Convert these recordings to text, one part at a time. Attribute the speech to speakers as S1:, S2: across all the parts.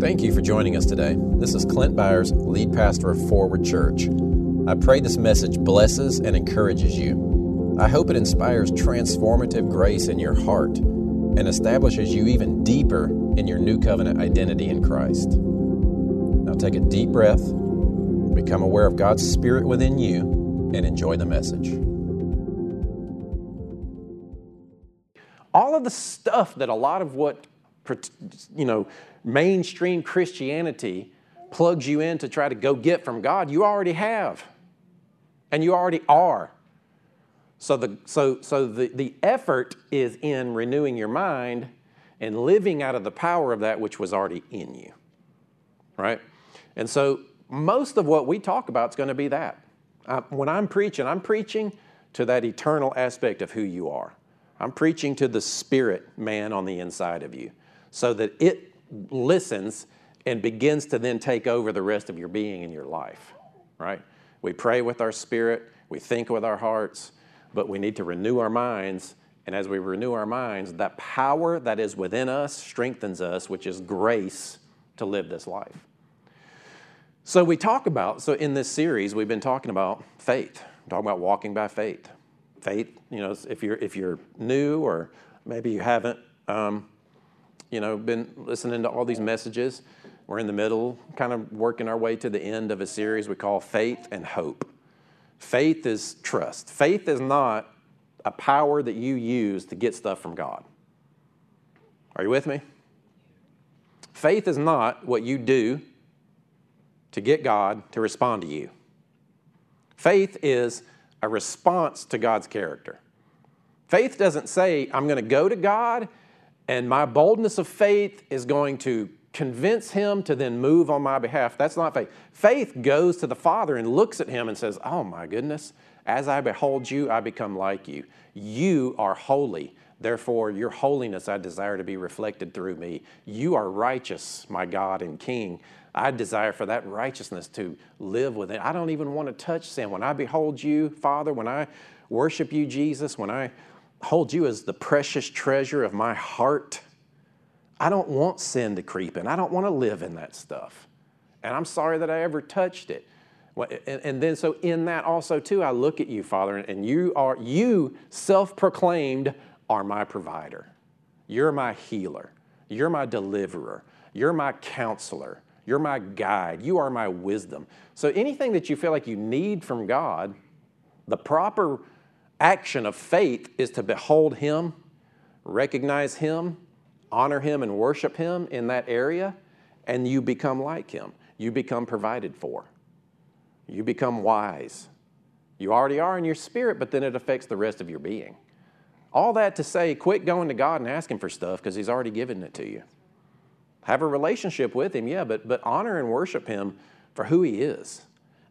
S1: Thank you for joining us today. This is Clint Byars, lead pastor of Forward Church. I pray this message blesses and encourages you. I hope it inspires transformative grace in your heart and establishes you even deeper in your new covenant identity in Christ. Now take a deep breath, become aware of God's Spirit within you, and enjoy the message.
S2: all of the stuff that a lot of what you know mainstream christianity plugs you in to try to go get from god you already have. And you already are. So the so so the, the effort is in renewing your mind and living out of the power of that which was already in you right? And so most of what we talk about is going to be that. Uh, when i'm preaching i'm preaching to that eternal aspect of who you are. I'm preaching to the spirit man on the inside of you so that it listens and begins to then take over the rest of your being in your life, right? We pray with our spirit, we think with our hearts, but we need to renew our minds. And as we renew our minds, that power that is within us strengthens us, which is grace to live this life. So we talk about, so in this series, we've been talking about faith, talking about walking by faith faith. You know, if you're if you're new or maybe you haven't, um, you know, been listening to all these messages. We're in the middle, kind of working our way to the end of a series we call Faith and Hope. Faith is trust. Faith is not a power that you use to get stuff from God. Are you with me? Faith is not what you do to get God to respond to you. Faith is a response to God's character. Faith doesn't say, I'm going to go to God and my boldness of faith is going to convince him to then move on my behalf. That's not faith. Faith goes to the Father and looks at him and says, Oh my goodness, as I behold you, I become like you. You are holy. Therefore, your holiness I desire to be reflected through me. You are righteous, my God and King. I desire for that righteousness to live within. I don't even want to touch sin. When I behold you, Father, when I worship you, Jesus, when I hold you as the precious treasure of my heart, I don't want sin to creep in. I don't want to live in that stuff. And I'm sorry that I ever touched it. And then, so in that also, too, I look at you, Father, and you are, you self proclaimed, are my provider. You're my healer. You're my deliverer. You're my counselor. You're my guide. You are my wisdom. So anything that you feel like you need from God, the proper action of faith is to behold Him, recognize Him, honor Him, and worship Him in that area, and you become like Him. You become provided for. You become wise. You already are in your spirit, but then it affects the rest of your being. All that to say, quit going to God and asking for stuff because He's already given it to you. Have a relationship with Him, yeah, but, but honor and worship Him for who He is.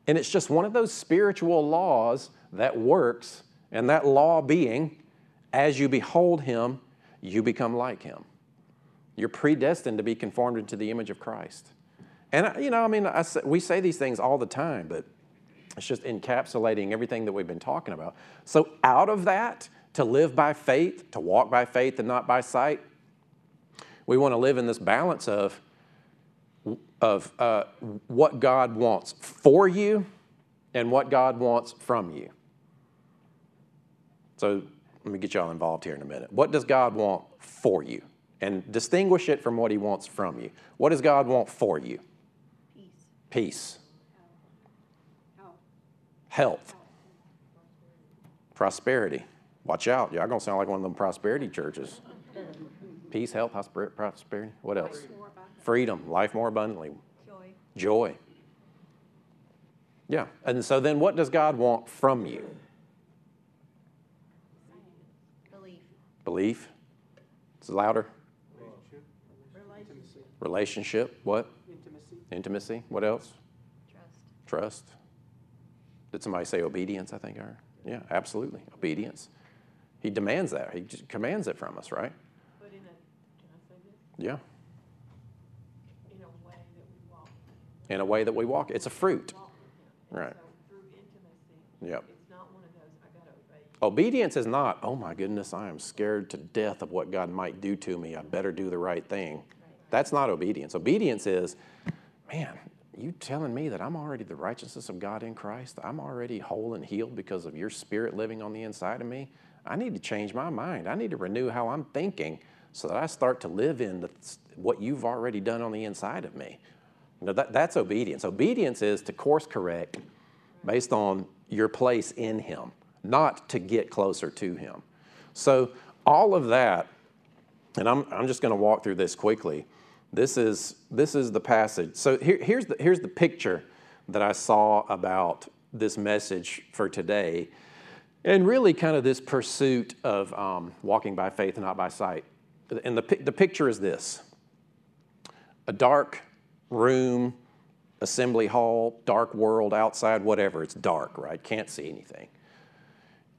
S2: And it's just one of those spiritual laws that works, and that law being, as you behold Him, you become like Him. You're predestined to be conformed into the image of Christ. And, you know, I mean, I, we say these things all the time, but it's just encapsulating everything that we've been talking about. So, out of that, to live by faith, to walk by faith and not by sight, we want to live in this balance of, of uh, what God wants for you and what God wants from you. So let me get y'all involved here in a minute. What does God want for you? And distinguish it from what He wants from you. What does God want for you?
S3: Peace.
S2: Peace.
S3: Health.
S2: Health. Prosperity. Watch out. Y'all gonna sound like one of them prosperity churches. Peace, health, prosperity. What else? Freedom, life more abundantly.
S3: Joy.
S2: Joy. Yeah. And so then what does God want from you?
S3: Belief.
S2: Belief. It's louder.
S3: Relationship.
S2: Relationship. What?
S4: Intimacy.
S2: Intimacy. What else?
S3: Trust.
S2: Trust. Did somebody say obedience? I think. Or yeah, absolutely. Obedience. He demands that. He just commands it from us, right?
S5: But in a, can I say this?
S2: Yeah.
S5: In a way that we walk.
S2: In a way that we walk. It's a fruit.
S5: Walk with him.
S2: Right.
S5: So through intimacy.
S2: Yep.
S5: It's not one of those, I gotta obey you.
S2: Obedience is not, oh my goodness, I am scared to death of what God might do to me. I better do the right thing. That's not obedience. Obedience is, man, you telling me that I'm already the righteousness of God in Christ? I'm already whole and healed because of your spirit living on the inside of me? I need to change my mind. I need to renew how I'm thinking so that I start to live in the, what you've already done on the inside of me. You know, that, that's obedience. Obedience is to course correct based on your place in Him, not to get closer to Him. So, all of that, and I'm, I'm just going to walk through this quickly. This is, this is the passage. So, here, here's, the, here's the picture that I saw about this message for today, and really kind of this pursuit of um, walking by faith and not by sight. And the, the picture is this a dark room, assembly hall, dark world outside, whatever. It's dark, right? Can't see anything.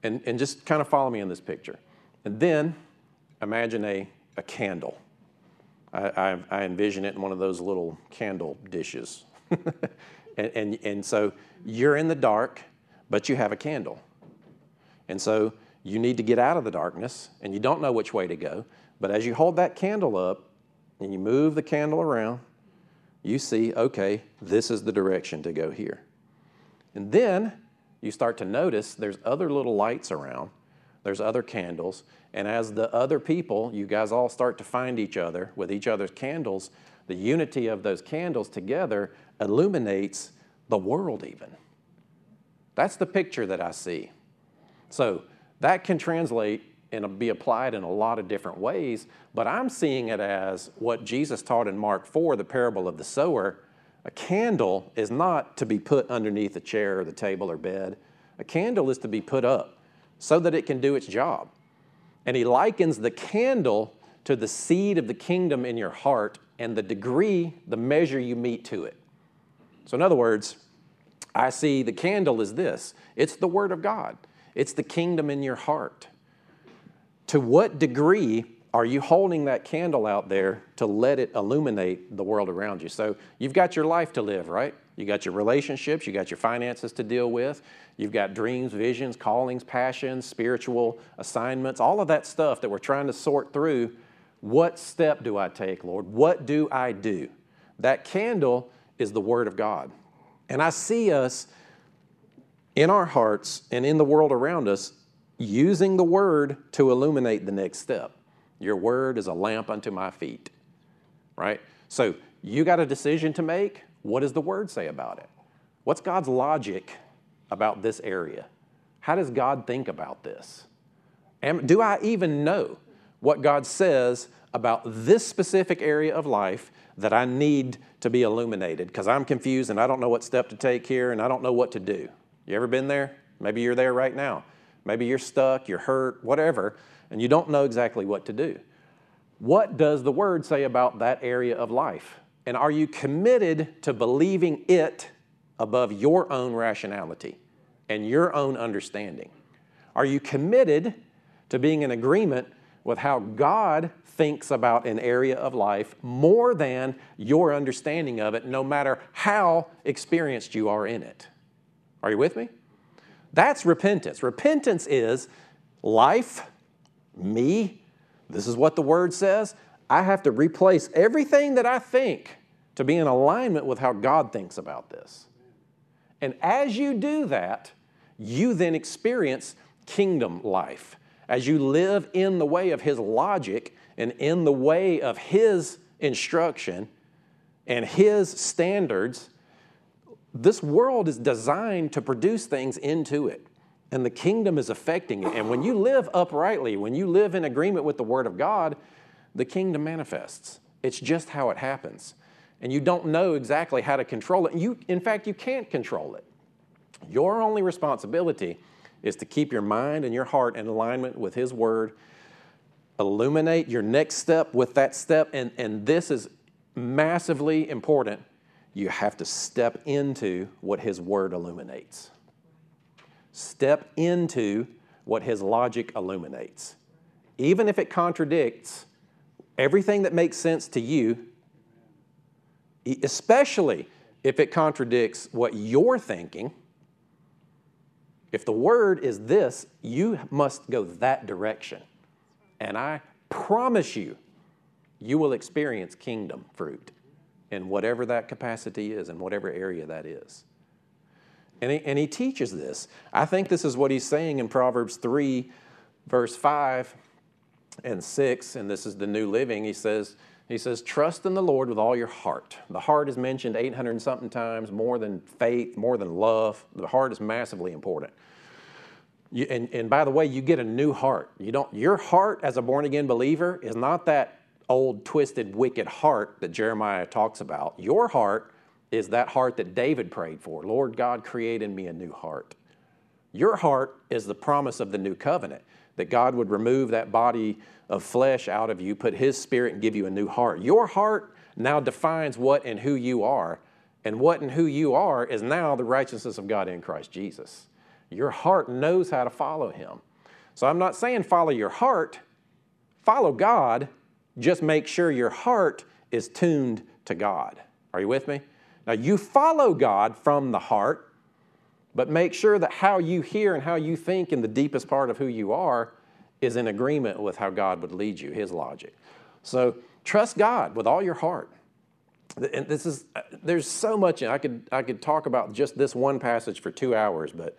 S2: And, and just kind of follow me in this picture. And then imagine a, a candle. I, I, I envision it in one of those little candle dishes. and, and, and so you're in the dark, but you have a candle. And so you need to get out of the darkness, and you don't know which way to go. But as you hold that candle up and you move the candle around, you see, okay, this is the direction to go here. And then you start to notice there's other little lights around, there's other candles, and as the other people, you guys all start to find each other with each other's candles, the unity of those candles together illuminates the world, even. That's the picture that I see. So that can translate and be applied in a lot of different ways, but I'm seeing it as what Jesus taught in Mark 4, the parable of the sower. A candle is not to be put underneath a chair or the table or bed. A candle is to be put up so that it can do its job. And he likens the candle to the seed of the kingdom in your heart and the degree, the measure you mete to it. So, in other words, I see the candle is this it's the Word of God, it's the kingdom in your heart to what degree are you holding that candle out there to let it illuminate the world around you? So you've got your life to live, right? You got your relationships, you got your finances to deal with, you've got dreams, visions, callings, passions, spiritual assignments, all of that stuff that we're trying to sort through. What step do I take, Lord? What do I do? That candle is the Word of God. And I see us in our hearts and in the world around us using the word to illuminate the next step. Your word is a lamp unto my feet, right? So you got a decision to make. What does the word say about it? What's God's logic about this area? How does God think about this? Am, do I even know what God says about this specific area of life that I need to be illuminated because I'm confused and I don't know what step to take here and I don't know what to do? You ever been there? Maybe you're there right now. Maybe you're stuck, you're hurt, whatever, and you don't know exactly what to do. What does the Word say about that area of life? And are you committed to believing it above your own rationality and your own understanding? Are you committed to being in agreement with how God thinks about an area of life more than your understanding of it, no matter how experienced you are in it? Are you with me? That's repentance. Repentance is life, me. This is what the word says. I have to replace everything that I think to be in alignment with how God thinks about this. And as you do that, you then experience kingdom life. As you live in the way of His logic and in the way of His instruction and His standards, this world is designed to produce things into it. And the kingdom is affecting it. And when you live uprightly, when you live in agreement with the Word of God, the kingdom manifests. It's just how it happens. And you don't know exactly how to control it. You, in fact, you can't control it. Your only responsibility is to keep your mind and your heart in alignment with His Word, illuminate your next step with that step. And, and this is massively important you have to step into what His Word illuminates. Step into what His logic illuminates. Even if it contradicts everything that makes sense to you, especially if it contradicts what you're thinking. If the word is this, you must go that direction. And I promise you, you will experience kingdom fruit in whatever that capacity is, in whatever area that is. And he, and he teaches this. I think this is what he's saying in Proverbs 3, verse 5 and 6, and this is the New Living. He says, he says, trust in the Lord with all your heart. The heart is mentioned 800 and something times, more than faith, more than love. The heart is massively important. You, and, and by the way, you get a new heart. You don't, your heart as a born again believer is not that old, twisted, wicked heart that Jeremiah talks about. Your heart is that heart that David prayed for. Lord God, create in me a new heart. Your heart is the promise of the new covenant that God would remove that body of flesh out of you, put His Spirit, and give you a new heart. Your heart now defines what and who you are, and what and who you are is now the righteousness of God in Christ Jesus. Your heart knows how to follow Him. So I'm not saying follow your heart, follow God, just make sure your heart is tuned to God. Are you with me? Now, you follow God from the heart, but make sure that how you hear and how you think in the deepest part of who you are is in agreement with how God would lead you, His logic. So trust God with all your heart. And this is uh, there's so much I could I could talk about just this one passage for two hours, but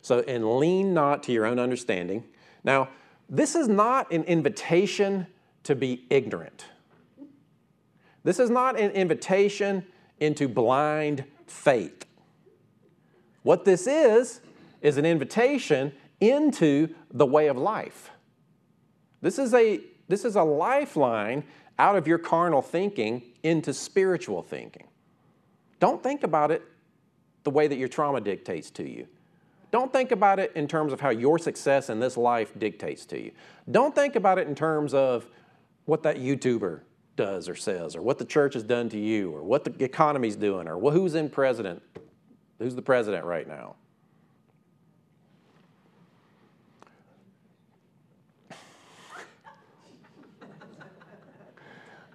S2: so and lean not to your own understanding. Now, this is not an invitation to be ignorant. This is not an invitation into blind faith. What this is, is an invitation into the way of life. This is a, this is a lifeline out of your carnal thinking into spiritual thinking. Don't think about it the way that your trauma dictates to you. Don't think about it in terms of how your success in this life dictates to you. Don't think about it in terms of what that YouTuber does or says, or what the church has done to you, or what the economy's doing, or who's in president, who's the president right now.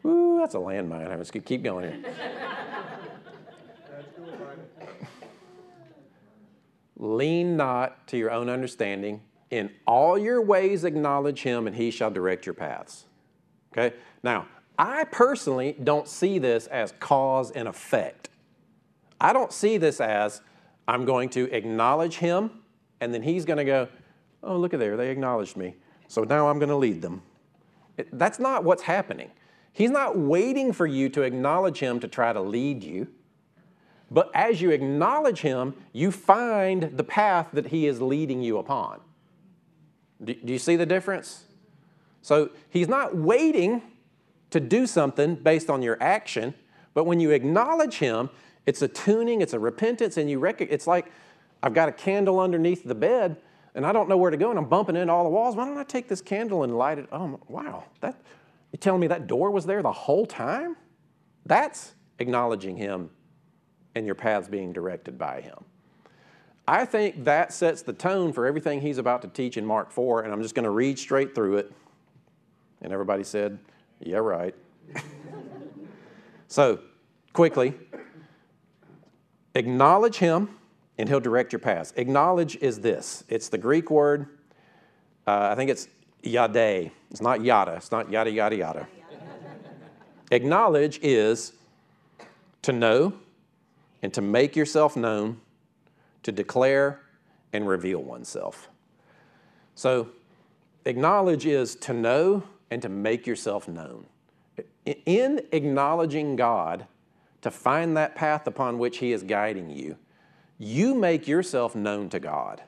S2: Ooh, that's a landmine. I'm just gonna keep going here. Lean not to your own understanding. In all your ways acknowledge him, and he shall direct your paths. Okay? Now, I personally don't see this as cause and effect. I don't see this as I'm going to acknowledge him, and then he's going to go, Oh, look at there, they acknowledged me. So now I'm going to lead them. It, that's not what's happening. He's not waiting for you to acknowledge him to try to lead you. But as you acknowledge him, you find the path that he is leading you upon. Do, do you see the difference? So he's not waiting to do something based on your action, but when you acknowledge him, it's a tuning, it's a repentance, and you recognize it's like I've got a candle underneath the bed and I don't know where to go and I'm bumping into all the walls. Why don't I take this candle and light it? Oh, wow. That, you're telling me that door was there the whole time? That's acknowledging him and your paths being directed by him. I think that sets the tone for everything he's about to teach in Mark 4, and I'm just going to read straight through it. And everybody said, Yeah, right. so, quickly, acknowledge him and he'll direct your paths. Acknowledge is this it's the Greek word, uh, I think it's yade. It's not yada, it's not yada, yada, yada. Acknowledge is to know and to make yourself known, to declare and reveal oneself. So, acknowledge is to know and to make yourself known. In acknowledging God, to find that path upon which He is guiding you, you make yourself known to God,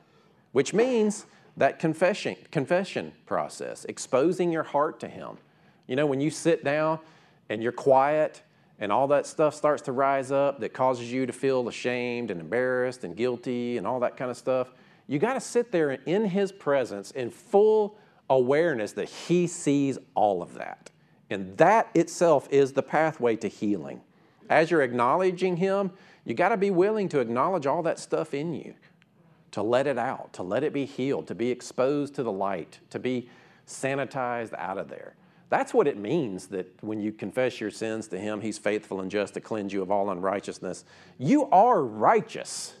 S2: which means that confession, confession process, exposing your heart to Him. You know, when you sit down and you're quiet and all that stuff starts to rise up that causes you to feel ashamed and embarrassed and guilty and all that kind of stuff, you got to sit there in His presence in full awareness that He sees all of that. And that itself is the pathway to healing. As you're acknowledging Him, you got to be willing to acknowledge all that stuff in you, to let it out, to let it be healed, to be exposed to the light, to be sanitized out of there. That's what it means that when you confess your sins to Him, He's faithful and just to cleanse you of all unrighteousness. You are righteous,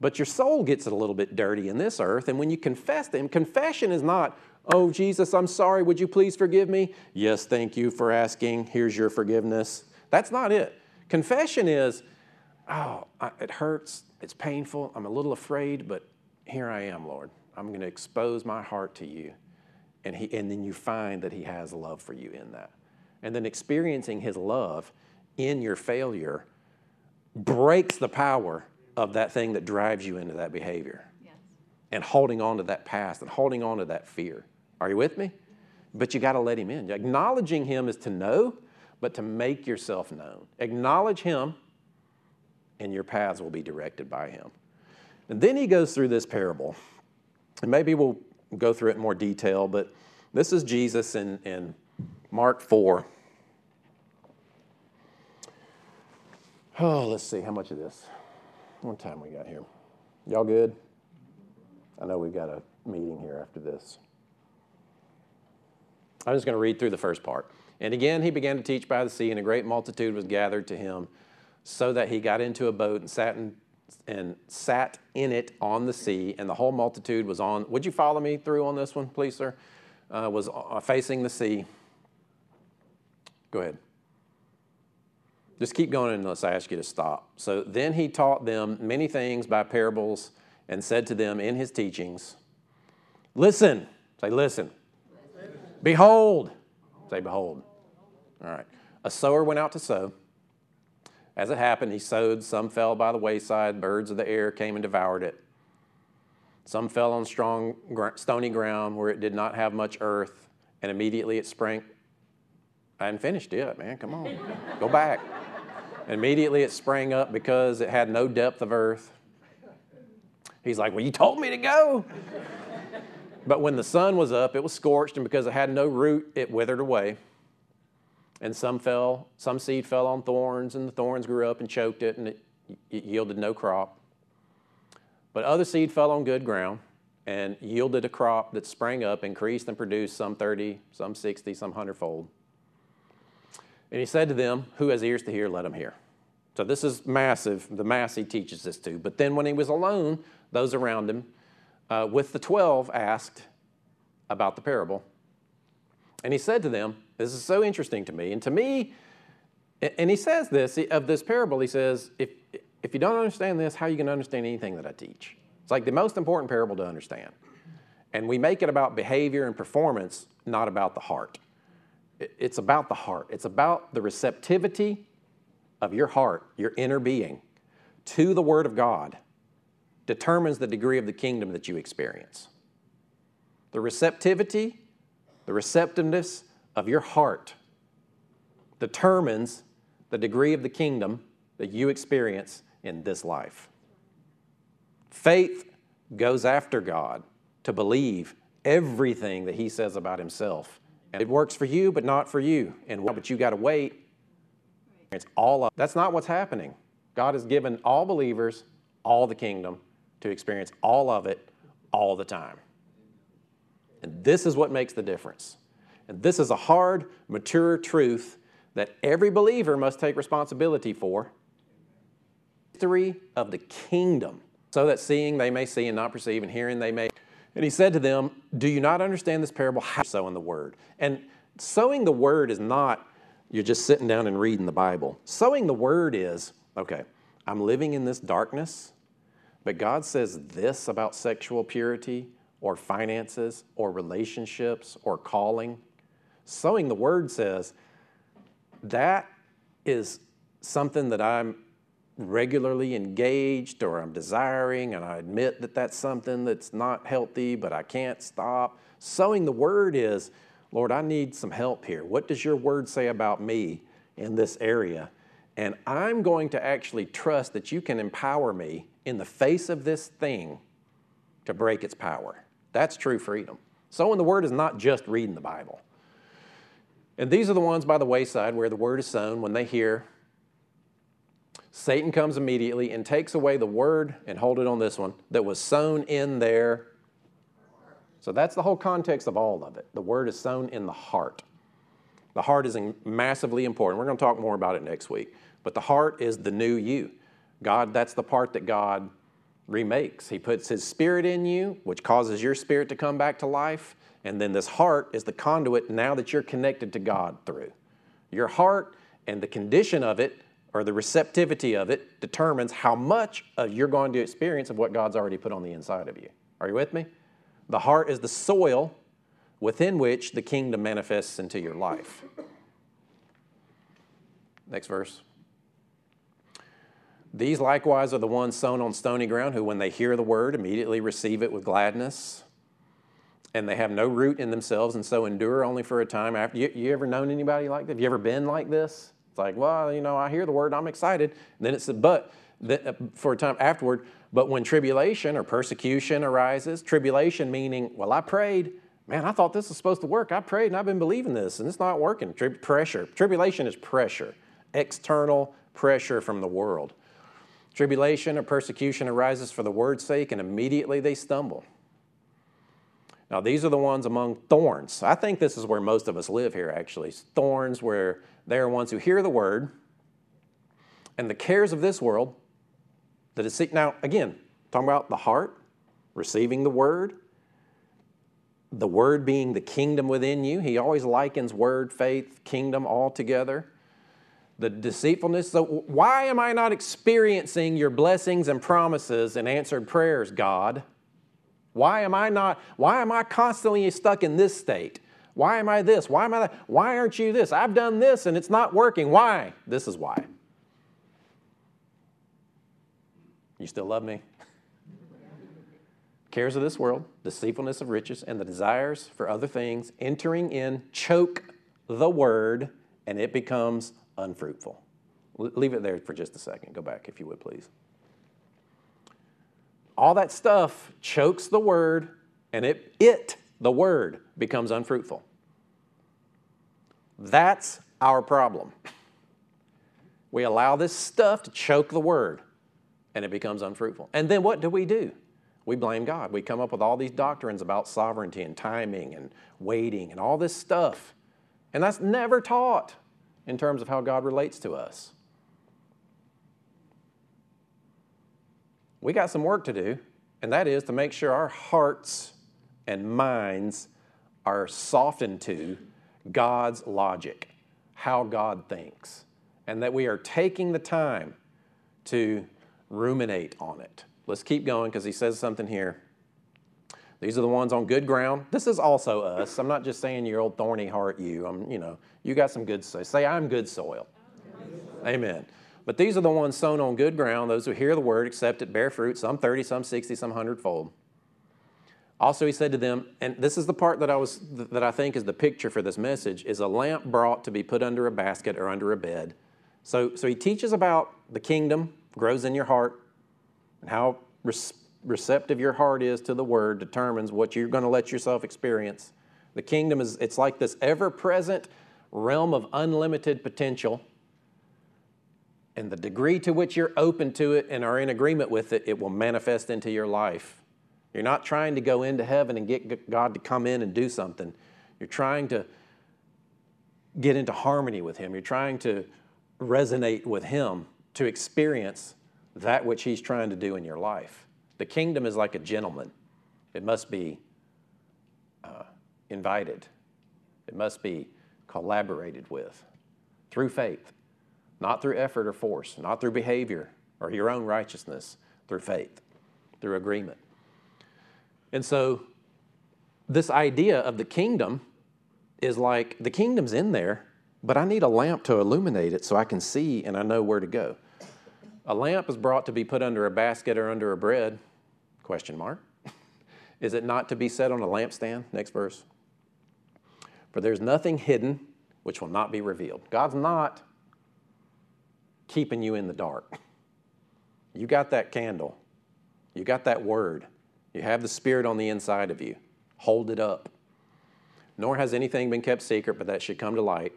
S2: but your soul gets a little bit dirty in this earth. And when you confess to Him, confession is not, Oh, Jesus, I'm sorry. Would you please forgive me? Yes, thank you for asking. Here's your forgiveness. That's not it. Confession is, oh, I, it hurts. It's painful. I'm a little afraid, but here I am, Lord. I'm going to expose my heart to you. And, he, and then you find that He has love for you in that. And then experiencing His love in your failure breaks the power of that thing that drives you into that behavior
S3: Yes.
S2: and holding on to that past and holding on to that fear. Are you with me? But you got to let him in. Acknowledging him is to know, but to make yourself known. Acknowledge him, and your paths will be directed by him. And then he goes through this parable. And maybe we'll go through it in more detail, but this is Jesus in, in Mark 4. Oh, let's see how much of this. What time we got here? Y'all good? I know we've got a meeting here after this. I'm just going to read through the first part. And again, he began to teach by the sea, and a great multitude was gathered to him, so that he got into a boat and sat in, and sat in it on the sea, and the whole multitude was on. Would you follow me through on this one, please, sir? Uh, was uh, facing the sea. Go ahead. Just keep going unless I ask you to stop. So then he taught them many things by parables and said to them in his teachings, Listen. Say, listen. Behold. Say, behold. All right. A sower went out to sow. As it happened, he sowed. Some fell by the wayside. Birds of the air came and devoured it. Some fell on strong, stony ground where it did not have much earth, and immediately it sprang. I hadn't finished yet, man. Come on. Go back. Immediately it sprang up because it had no depth of earth. He's like, Well, you told me to go. But when the sun was up, it was scorched, and because it had no root, it withered away. And some fell, some seed fell on thorns, and the thorns grew up and choked it, and it, it yielded no crop. But other seed fell on good ground and yielded a crop that sprang up, increased, and produced some 30, some 60, some hundredfold. And he said to them, Who has ears to hear, let him hear. So this is massive, the mass he teaches this to. But then when he was alone, those around him uh, with the 12 asked about the parable. And he said to them, This is so interesting to me. And to me, and he says this of this parable, he says, If, if you don't understand this, how are you going to understand anything that I teach? It's like the most important parable to understand. And we make it about behavior and performance, not about the heart. It's about the heart. It's about the receptivity of your heart, your inner being, to the Word of God determines the degree of the kingdom that you experience. The receptivity, the receptiveness of your heart determines the degree of the kingdom that you experience in this life. Faith goes after God to believe everything that He says about Himself. And it works for you, but not for you. And but you got to wait. It's all of, that's not what's happening. God has given all believers all the kingdom to experience all of it all the time. And this is what makes the difference. And this is a hard, mature truth that every believer must take responsibility for. History of the kingdom, so that seeing they may see and not perceive, and hearing they may. And he said to them, Do you not understand this parable? How sowing the word? And sowing the word is not you're just sitting down and reading the Bible. Sowing the word is, okay, I'm living in this darkness, but God says this about sexual purity or finances or relationships or calling. Sowing the word says that is something that I'm regularly engaged or I'm desiring, and I admit that that's something that's not healthy, but I can't stop. Sowing the word is, Lord, I need some help here. What does your word say about me in this area? And I'm going to actually trust that you can empower me in the face of this thing to break its power. That's true freedom. Sowing the word is not just reading the Bible. And these are the ones by the wayside where the word is sown when they hear. Satan comes immediately and takes away the word, and hold it on this one, that was sown in their. So that's the whole context of all of it. The word is sown in the heart. The heart is massively important. We're going to talk more about it next week. But the heart is the new you. God, that's the part that God remakes. He puts his spirit in you, which causes your spirit to come back to life. And then this heart is the conduit now that you're connected to God through. Your heart and the condition of it or the receptivity of it determines how much of you're going to experience of what God's already put on the inside of you. Are you with me? The heart is the soil within which the kingdom manifests into your life. Next verse. These likewise are the ones sown on stony ground who, when they hear the word, immediately receive it with gladness. And they have no root in themselves and so endure only for a time. After you, you ever known anybody like that? Have you ever been like this? It's like, well, you know, I hear the word, I'm excited. And then it's the but uh, for a time afterward. But when tribulation or persecution arises, tribulation meaning, well, I prayed, man, I thought this was supposed to work. I prayed and I've been believing this, and it's not working. Pressure. Tribulation is pressure, external pressure from the world. Tribulation or persecution arises for the word's sake, and immediately they stumble. Now, these are the ones among thorns. I think this is where most of us live here, actually. Thorns, where they are ones who hear the word, and the cares of this world, the deceit. Now, again, talking about the heart, receiving the word, the word being the kingdom within you. He always likens word, faith, kingdom all together. The deceitfulness. So, why am I not experiencing your blessings and promises and answered prayers, God? Why am I not, why am I constantly stuck in this state? Why am I this? Why am I that? Why aren't you this? I've done this and it's not working. Why? This is why. You still love me? Cares of this world, deceitfulness of riches, and the desires for other things entering in choke the word and it becomes unfruitful. Leave it there for just a second. Go back if you would, please all that stuff chokes the word and it, it, the word, becomes unfruitful. That's our problem. We allow this stuff to choke the word and it becomes unfruitful. And then what do we do? We blame God. We come up with all these doctrines about sovereignty and timing and waiting and all this stuff. And that's never taught in terms of how God relates to us. we got some work to do, and that is to make sure our hearts and minds are softened to God's logic, how God thinks, and that we are taking the time to ruminate on it. Let's keep going because he says something here. These are the ones on good ground. This is also us. I'm not just saying your old thorny heart, you. I'm, you know, you got some good soil. Say, I'm good soil. Amen. But these are the ones sown on good ground, those who hear the word, accept it, bear fruit, some 30, some 60, some 100 fold. Also, he said to them, and this is the part that I, was, that I think is the picture for this message, is a lamp brought to be put under a basket or under a bed. So, so he teaches about the kingdom grows in your heart and how receptive your heart is to the word determines what you're going to let yourself experience. The kingdom is, it's like this ever present realm of unlimited potential and the degree to which you're open to it and are in agreement with it, it will manifest into your life. You're not trying to go into heaven and get God to come in and do something. You're trying to get into harmony with Him. You're trying to resonate with Him to experience that which He's trying to do in your life. The kingdom is like a gentleman, it must be uh, invited, it must be collaborated with through faith not through effort or force, not through behavior or your own righteousness, through faith, through agreement. And so, this idea of the kingdom is like the kingdom's in there, but I need a lamp to illuminate it so I can see and I know where to go. A lamp is brought to be put under a basket or under a bread? Question mark. is it not to be set on a lampstand? Next verse. For there's nothing hidden which will not be revealed. God's not keeping you in the dark. You got that candle, you got that word, you have the Spirit on the inside of you. Hold it up. Nor has anything been kept secret, but that should come to light.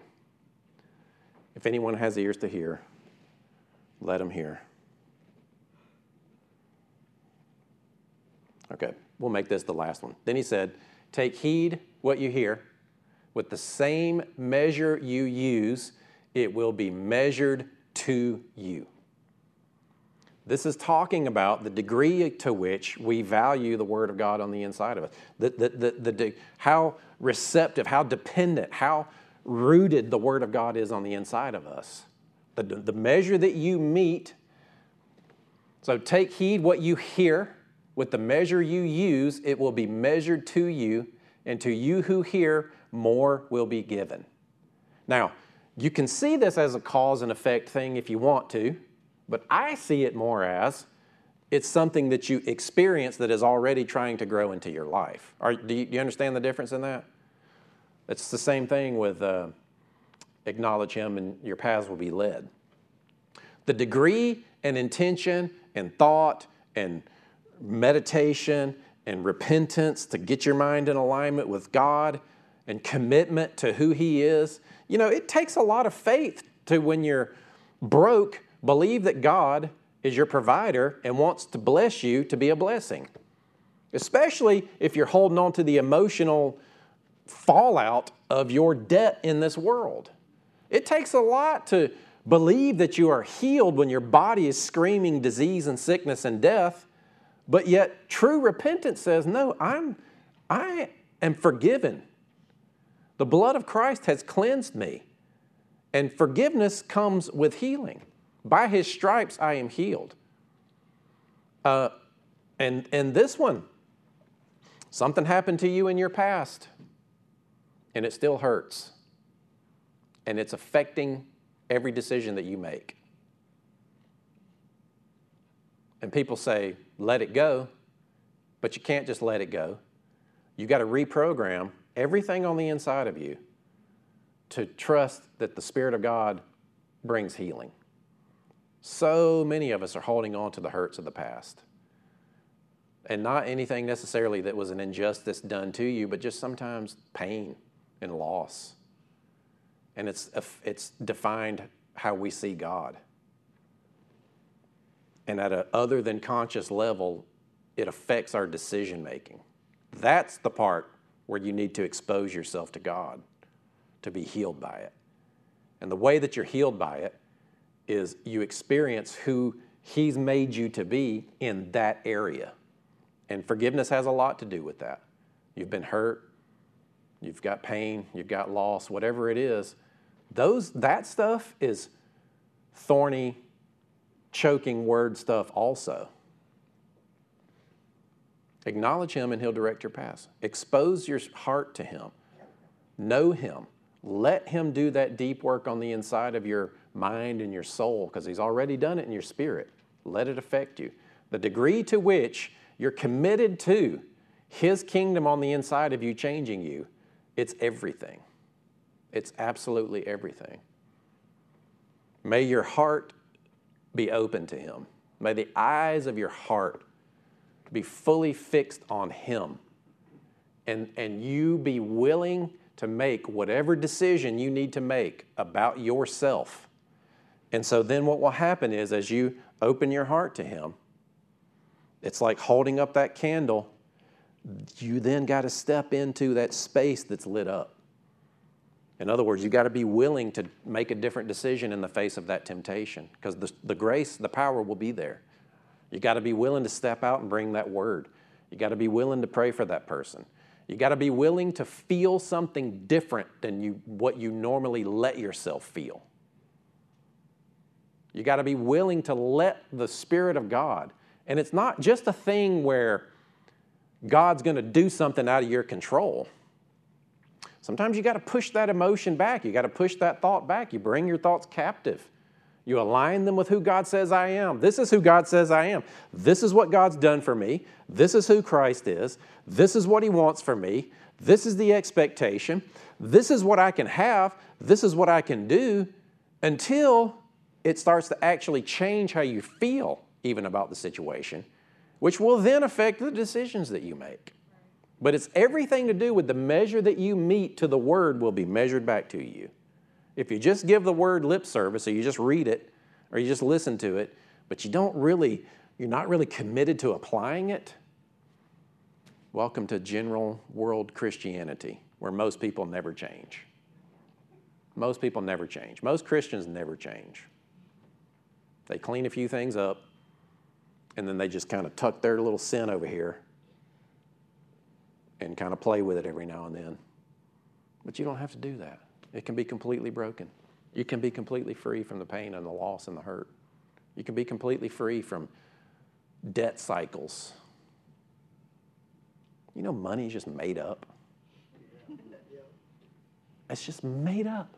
S2: If anyone has ears to hear, let him hear. Okay, we'll make this the last one. Then he said, Take heed what you hear. With the same measure you use, it will be measured to you. This is talking about the degree to which we value the Word of God on the inside of us. The, the, the, the, how receptive, how dependent, how rooted the Word of God is on the inside of us. The, the measure that you mete, so take heed what you hear. With the measure you use, it will be measured to you, and to you who hear, more will be given. Now, you can see this as a cause and effect thing if you want to, but I see it more as it's something that you experience that is already trying to grow into your life. Are, do, you, do, you, understand the difference in that? It's the same thing with uh, acknowledge Him and your paths will be led. The degree and intention and thought and meditation and repentance to get your mind in alignment with God and commitment to who He is. You know, it takes a lot of faith to when you're broke, believe that God is your provider and wants to bless you to be a blessing. Especially if you're holding on to the emotional fallout of your debt in this world. It takes a lot to believe that you are healed when your body is screaming disease and sickness and death, but yet true repentance says, No, I'm, I am forgiven. The blood of Christ has cleansed me. And forgiveness comes with healing. By his stripes I am healed. Uh, and, and this one, something happened to you in your past, and it still hurts. And it's affecting every decision that you make. And people say, let it go, but you can't just let it go. You've got to reprogram everything on the inside of you to trust that the Spirit of God brings healing. So many of us are holding on to the hurts of the past. And not anything necessarily that was an injustice done to you, but just sometimes pain and loss. And it's, it's defined how we see God. And at an other than conscious level, it affects our decision making. That's the part where you need to expose yourself to God to be healed by it. And the way that you're healed by it is you experience who He's made you to be in that area. And forgiveness has a lot to do with that. You've been hurt, you've got pain, you've got loss, whatever it is. Those, that stuff is thorny, choking word stuff also. Acknowledge Him and He'll direct your path. Expose your heart to Him. Know Him. Let Him do that deep work on the inside of your mind and your soul because He's already done it in your spirit. Let it affect you. The degree to which you're committed to His kingdom on the inside of you changing you, it's everything. It's absolutely everything. May your heart be open to Him. May the eyes of your heart be fully fixed on Him. And, and you be willing to make whatever decision you need to make about yourself. And so then what will happen is as you open your heart to Him, it's like holding up that candle. You then got to step into that space that's lit up. In other words, you got to be willing to make a different decision in the face of that temptation because the, the grace, the power will be there. You got to be willing to step out and bring that word. You got to be willing to pray for that person. You got to be willing to feel something different than you, what you normally let yourself feel. You got to be willing to let the Spirit of God, and it's not just a thing where God's going to do something out of your control. Sometimes you got to push that emotion back. You got to push that thought back. You bring your thoughts captive. You align them with who God says I am. This is who God says I am. This is what God's done for me. This is who Christ is. This is what He wants for me. This is the expectation. This is what I can have. This is what I can do until it starts to actually change how you feel, even about the situation, which will then affect the decisions that you make. But it's everything to do with the measure that you mete to the word will be measured back to you. If you just give the word lip service, or you just read it, or you just listen to it, but you don't really, you're not really committed to applying it, welcome to general world Christianity, where most people never change. Most people never change. Most Christians never change. They clean a few things up, and then they just kind of tuck their little sin over here and kind of play with it every now and then. But you don't have to do that. It can be completely broken. You can be completely free from the pain and the loss and the hurt. You can be completely free from debt cycles. You know, money is just made up. It's just made up.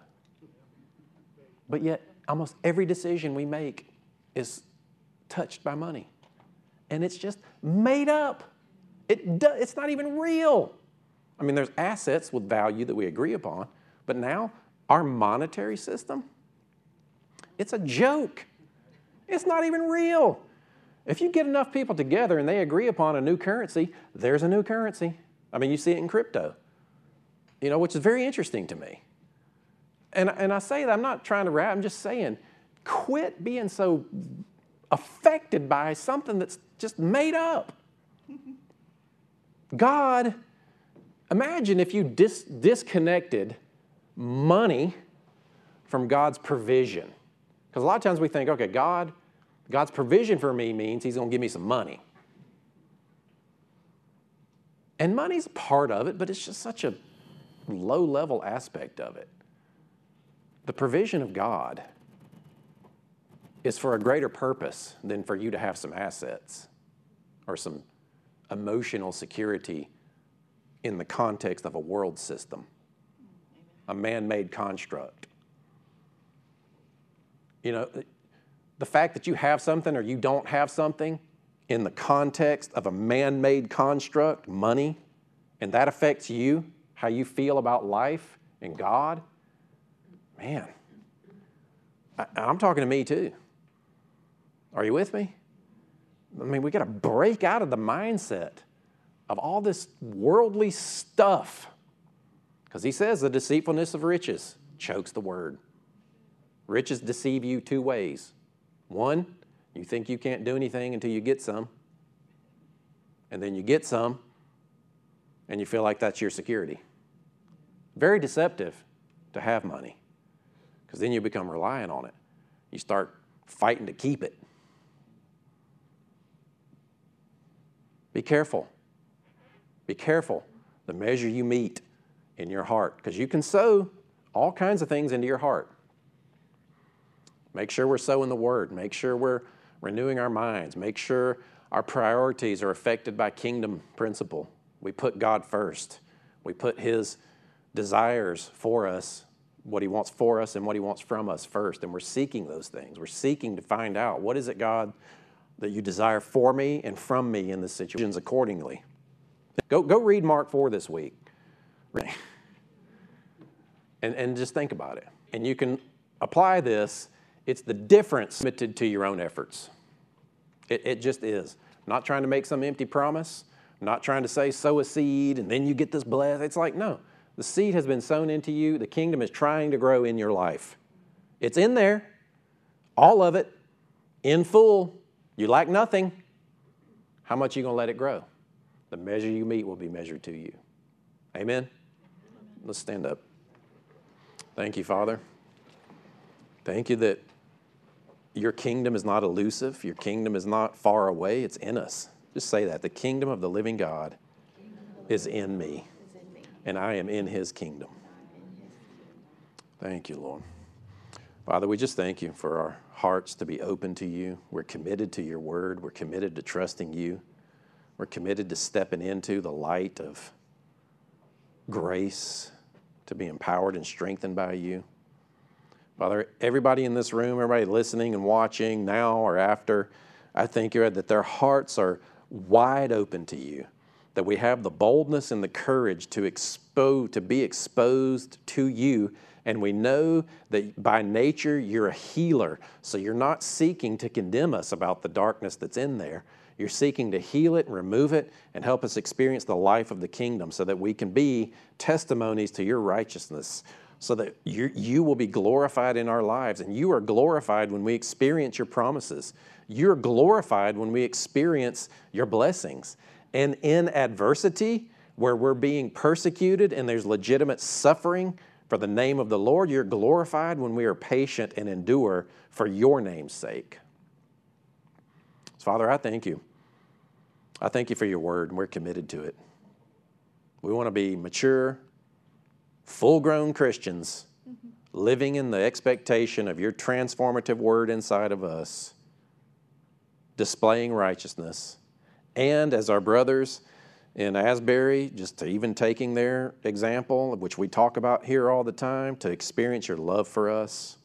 S2: But yet, almost every decision we make is touched by money. And it's just made up. It do, it's not even real. I mean, there's assets with value that we agree upon, but now our monetary system, it's a joke. It's not even real. If you get enough people together and they agree upon a new currency, there's a new currency. I mean, you see it in crypto, you know, which is very interesting to me. And, and I say that I'm not trying to rap, I'm just saying, quit being so affected by something that's just made up. God, imagine if you dis- disconnected money from God's provision. Because a lot of times we think, okay, God, God's provision for me means He's going to give me some money. And money's part of it, but it's just such a low level aspect of it. The provision of God is for a greater purpose than for you to have some assets or some emotional security in the context of a world system, a man made construct. You know, the fact that you have something or you don't have something in the context of a man made construct, money, and that affects you, how you feel about life and God, man, I, I'm talking to me too. Are you with me? I mean, we got to break out of the mindset of all this worldly stuff. Because he says the deceitfulness of riches chokes the word. Riches deceive you two ways. One, you think you can't do anything until you get some. And then you get some, and you feel like that's your security. Very deceptive to have money, because then you become reliant on it. You start fighting to keep it. Be careful. Be careful the measure you mete in your heart, because you can sow all kinds of things into your heart. Make sure we're sowing the word. Make sure we're renewing our minds. Make sure our priorities are affected by kingdom principle. We put God first. We put His desires for us, what He wants for us and what He wants from us first. And we're seeking those things. We're seeking to find out what is it, God, that you desire for me and from me in the situations accordingly. Go, go read Mark 4 this week. And, and just think about it. And you can apply this. It's the difference submitted to your own efforts. It, it just is. not trying to make some empty promise, not trying to say sow a seed and then you get this blessed. It's like, no, the seed has been sown into you. The kingdom is trying to grow in your life. It's in there, all of it, in full. You lack nothing. How much are you going to let it grow? The measure you mete will be measured to you. Amen? Let's stand up. Thank you, Father. Thank you that your kingdom is not elusive, your kingdom is not far away, it's in us. Just say that. The kingdom of the living God is in me, and I am in his kingdom. Thank you, Lord. Father, we just thank you for our hearts to be open to you. We're committed to your word, we're committed to trusting you, we're committed to stepping into the light of grace, to be empowered and strengthened by you. Father, everybody in this room, everybody listening and watching now or after, I thank you that their hearts are wide open to you, that we have the boldness and the courage to expose, to be exposed to you. And we know that by nature you're a healer. So you're not seeking to condemn us about the darkness that's in there. You're seeking to heal it, remove it, and help us experience the life of the kingdom so that we can be testimonies to your righteousness, so that you, you will be glorified in our lives. And you are glorified when we experience your promises. You're glorified when we experience your blessings. And in adversity, where we're being persecuted and there's legitimate suffering for the name of the Lord, you're glorified when we are patient and endure for your name's sake. Father, I thank you. I thank you for your word, and we're committed to it. We want to be mature, full grown Christians living in the expectation of your transformative word inside of us, displaying righteousness. And as our brothers in Asbury, just to even taking their example, which we talk about here all the time, to experience your love for us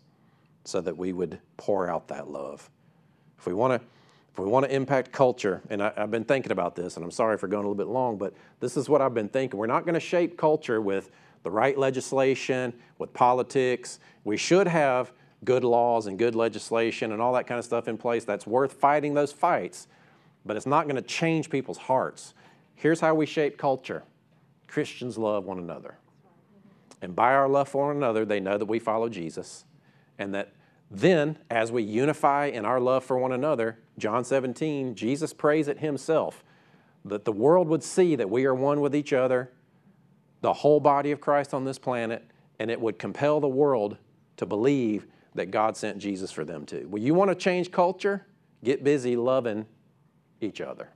S2: so that we would pour out that love. If we want to if we want to impact culture, and I, have been thinking about this, and I'm sorry for going a little bit long, but this is what I've been thinking. We're not going to shape culture with the right legislation, with politics. We should have good laws and good legislation and all that kind of stuff in place. That's worth fighting those fights, but it's not going to change people's hearts. Here's how we shape culture Christians love one another. And by our love for one another, they know that we follow Jesus, and that then, as we unify in our love for one another, John 17, Jesus prays it himself that the world would see that we are one with each other, the whole body of Christ on this planet, and it would compel the world to believe that God sent Jesus for them too. Well, you want to change culture? Get busy loving each other.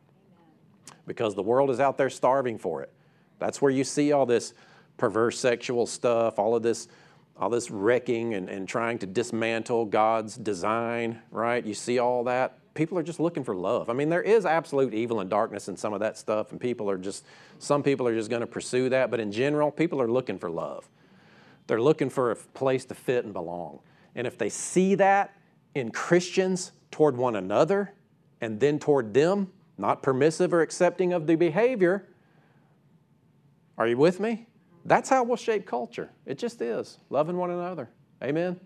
S2: Because the world is out there starving for it. That's where you see all this perverse sexual stuff, all of this all this wrecking and, and trying to dismantle God's design, right? You see all that. People are just looking for love. I mean, there is absolute evil and darkness in some of that stuff, and people are just, some people are just going to pursue that, but in general, people are looking for love. They're looking for a place to fit and belong. And if they see that in Christians toward one another and then toward them, not permissive or accepting of the behavior, are you with me? That's how we'll shape culture. It just is. Loving one another. Amen.